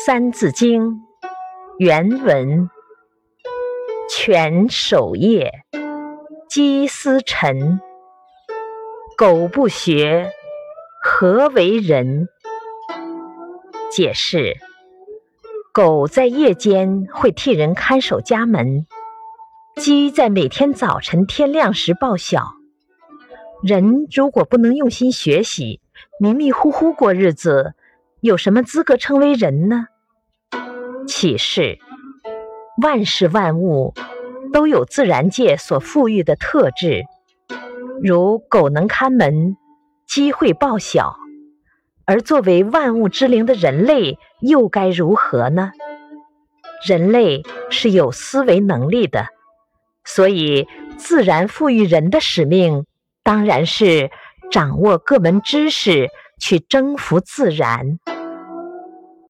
《三字经》原文：犬守夜，鸡司晨。苟不学，何为人？解释：狗在夜间会替人看守家门，鸡在每天早晨天亮时报晓。人如果不能用心学习，迷迷糊糊过日子。有什么资格称为人呢？启示：万事万物都有自然界所赋予的特质，如狗能看门，鸡会报晓，而作为万物之灵的人类又该如何呢？人类是有思维能力的，所以自然赋予人的使命当然是掌握各门知识，去征服自然。